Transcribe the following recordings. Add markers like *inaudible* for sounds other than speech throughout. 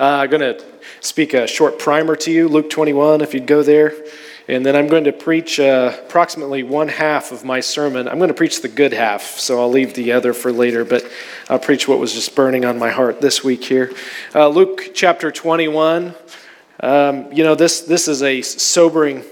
Uh, I'm going to speak a short primer to you, Luke 21, if you'd go there. And then I'm going to preach uh, approximately one half of my sermon. I'm going to preach the good half, so I'll leave the other for later, but I'll preach what was just burning on my heart this week here. Uh, Luke chapter 21. Um, you know, this, this is a sobering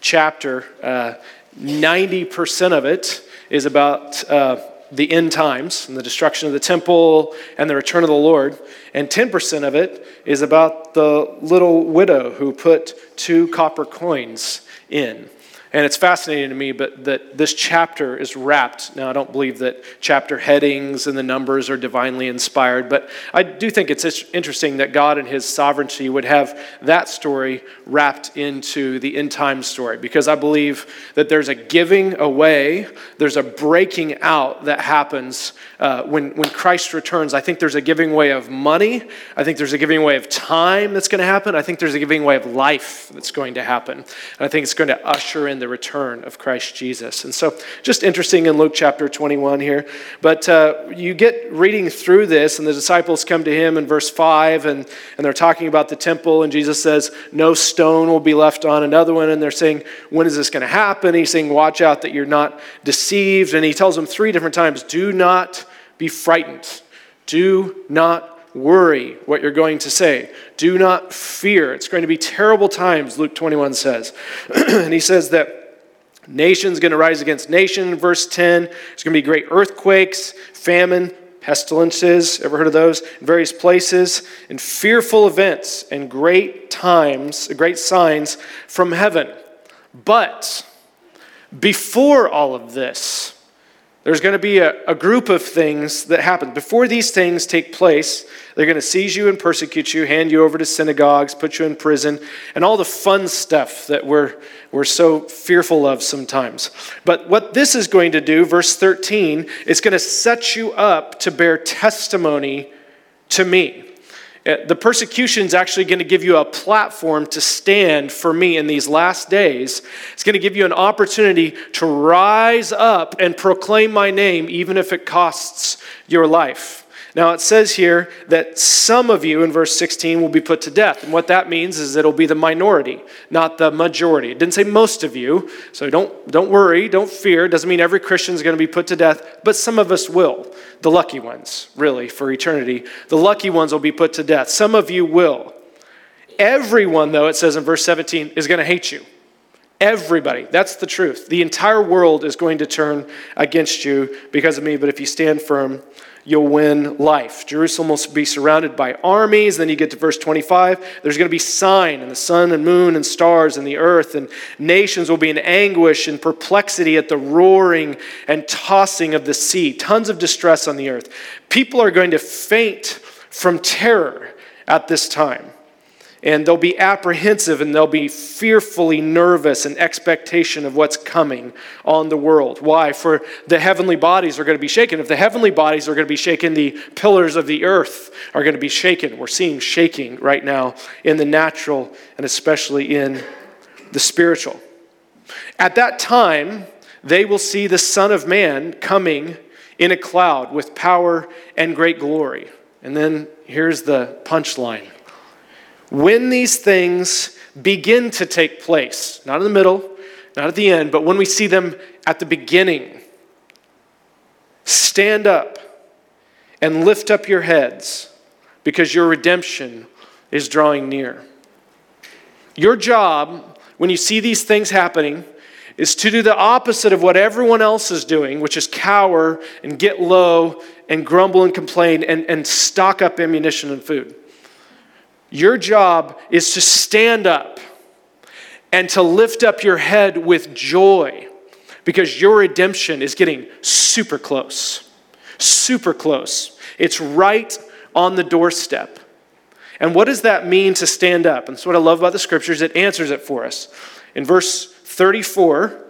chapter. Uh, 90% of it is about uh, the end times and the destruction of the temple and the return of the Lord. And 10% of it is about the little widow who put two copper coins in. And it's fascinating to me, but that this chapter is wrapped. Now, I don't believe that chapter headings and the numbers are divinely inspired, but I do think it's interesting that God and His sovereignty would have that story wrapped into the end time story, because I believe that there's a giving away, there's a breaking out that happens uh, when, when Christ returns. I think there's a giving away of money, I think there's a giving away of time that's going to happen, I think there's a giving away of life that's going to happen. And I think it's going to usher in the return of Christ Jesus. And so, just interesting in Luke chapter 21 here. But uh, you get reading through this, and the disciples come to him in verse 5, and, and they're talking about the temple, and Jesus says, No stone will be left on another one. And they're saying, When is this going to happen? He's saying, Watch out that you're not deceived. And he tells them three different times, Do not be frightened. Do not worry what you're going to say. Do not fear. It's going to be terrible times, Luke 21 says. *clears throat* and he says that nation's going to rise against nation, verse 10. There's going to be great earthquakes, famine, pestilences. Ever heard of those? In various places, and fearful events and great times, great signs from heaven. But before all of this, there's going to be a, a, group of things that happen. Before these things take place, they're going to seize you and persecute you, hand you over to synagogues, put you in prison, and all the fun stuff that we're, we're so fearful of sometimes. But what this is going to do, verse 13, is going to set you up to bear testimony to me. Uh, the persecution is actually going to give you a platform to stand for me in these last days. It's going to give you an opportunity to rise up and proclaim my name, even if it costs your life. Now, it says here that some of you in verse 16 will be put to death. And what that means is it'll be the minority, not the majority. It didn't say most of you, so don't, don't worry, don't fear. It doesn't mean every Christian is going to be put to death, but some of us will. The lucky ones, really, for eternity. The lucky ones will be put to death. Some of you will. Everyone, though, it says in verse 17, is going to hate you. Everybody. That's the truth. The entire world is going to turn against you because of me, but if you stand firm, you'll win life. Jerusalem will be surrounded by armies. Then you get to verse 25. There's going to be sign in the sun and moon and stars and the earth, and nations will be in anguish and perplexity at the roaring and tossing of the sea. Tons of distress on the earth. People are going to faint from terror at this time and they'll be apprehensive and they'll be fearfully nervous in expectation of what's coming on the world. Why? For the heavenly bodies are going to be shaken. If the heavenly bodies are going to be shaken, the pillars of the earth are going to be shaken. We're seeing shaking right now in the natural and especially in the spiritual. At that time, they will see the Son of Man coming in a cloud with power and great glory. And then here's the punchline when these things begin to take place, not in the middle, not at the end, but when we see them at the beginning, stand up and lift up your heads because your redemption is drawing near. Your job, when you see these things happening, is to do the opposite of what everyone else is doing, which is cower and get low and grumble and complain and, and stock up ammunition and food. Your job is to stand up and to lift up your head with joy because your redemption is getting super close. Super close. It's right on the doorstep. And what does that mean to stand up? And that's what I love about the scriptures. It answers it for us. In verse 34,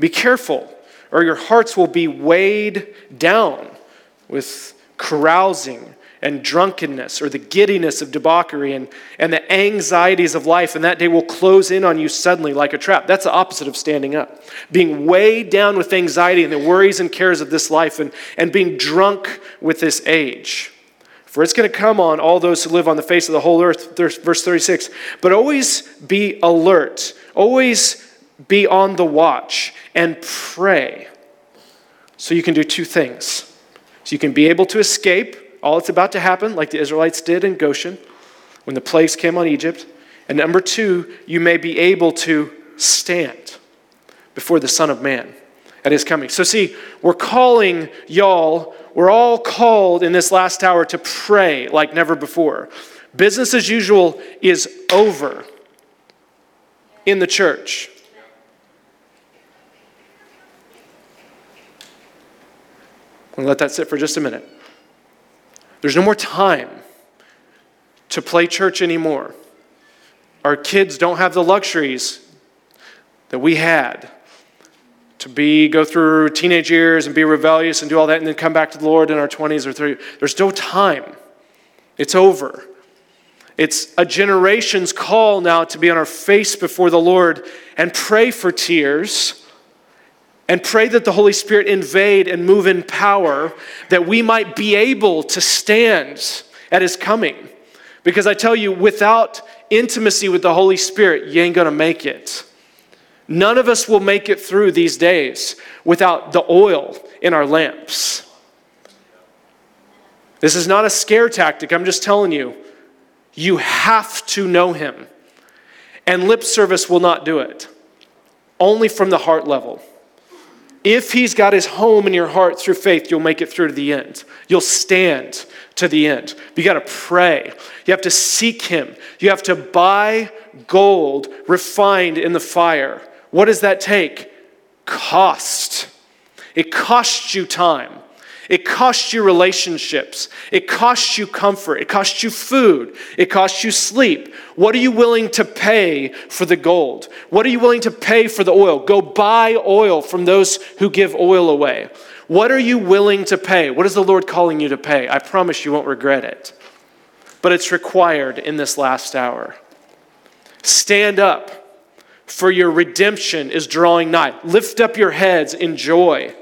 be careful, or your hearts will be weighed down with carousing and drunkenness or the giddiness of debauchery and, and the anxieties of life, and that day will close in on you suddenly like a trap. That's the opposite of standing up. Being weighed down with anxiety and the worries and cares of this life and, and being drunk with this age. For it's going to come on all those who live on the face of the whole earth. Verse 36. But always be alert, always be on the watch, and pray. So you can do two things. So you can be able to escape all that's about to happen, like the Israelites did in Goshen when the plagues came on Egypt. And number two, you may be able to stand before the Son of Man at his coming. So, see, we're calling y'all, we're all called in this last hour to pray like never before. Business as usual is over in the church. To let that sit for just a minute. There's no more time to play church anymore. Our kids don't have the luxuries that we had to be go through teenage years and be rebellious and do all that and then come back to the Lord in our 20s or 30s. There's no time. It's over. It's a generation's call now to be on our face before the Lord and pray for tears and pray that the Holy Spirit invade and move in power that we might be able to stand at his coming. Because I tell you, without intimacy with the Holy Spirit, you ain't gonna make it. None of us will make it through these days without the oil in our lamps. This is not a scare tactic. I'm just telling you, you have to know him. And lip service will not do it, only from the heart level. If he's got his home in your heart through faith, you'll make it through to the end. You'll stand to the end. You got to pray. You have to seek him. You have to buy gold refined in the fire. What does that take? Cost. It costs you time. It costs you relationships. It costs you comfort. It costs you food. It costs you sleep. What are you willing to pay for the gold? What are you willing to pay for the oil? Go buy oil from those who give oil away. What are you willing to pay? What is the Lord calling you to pay? I promise you won't regret it. But it's required in this last hour. Stand up for your redemption is drawing nigh. Lift up your heads in joy.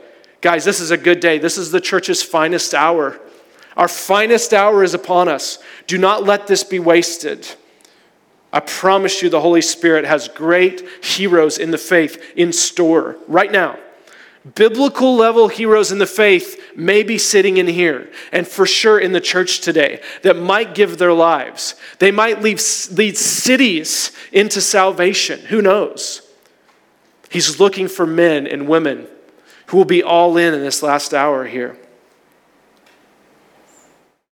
Guys, this is a good day. This is the church's finest hour. Our finest hour is upon us. Do not let this be wasted. I promise you, the Holy Spirit has great heroes in the faith in store right now. Biblical level heroes in the faith may be sitting in here and for sure in the church today that might give their lives. They might lead, lead cities into salvation. Who knows? He's looking for men and women who will be all in in this last hour here.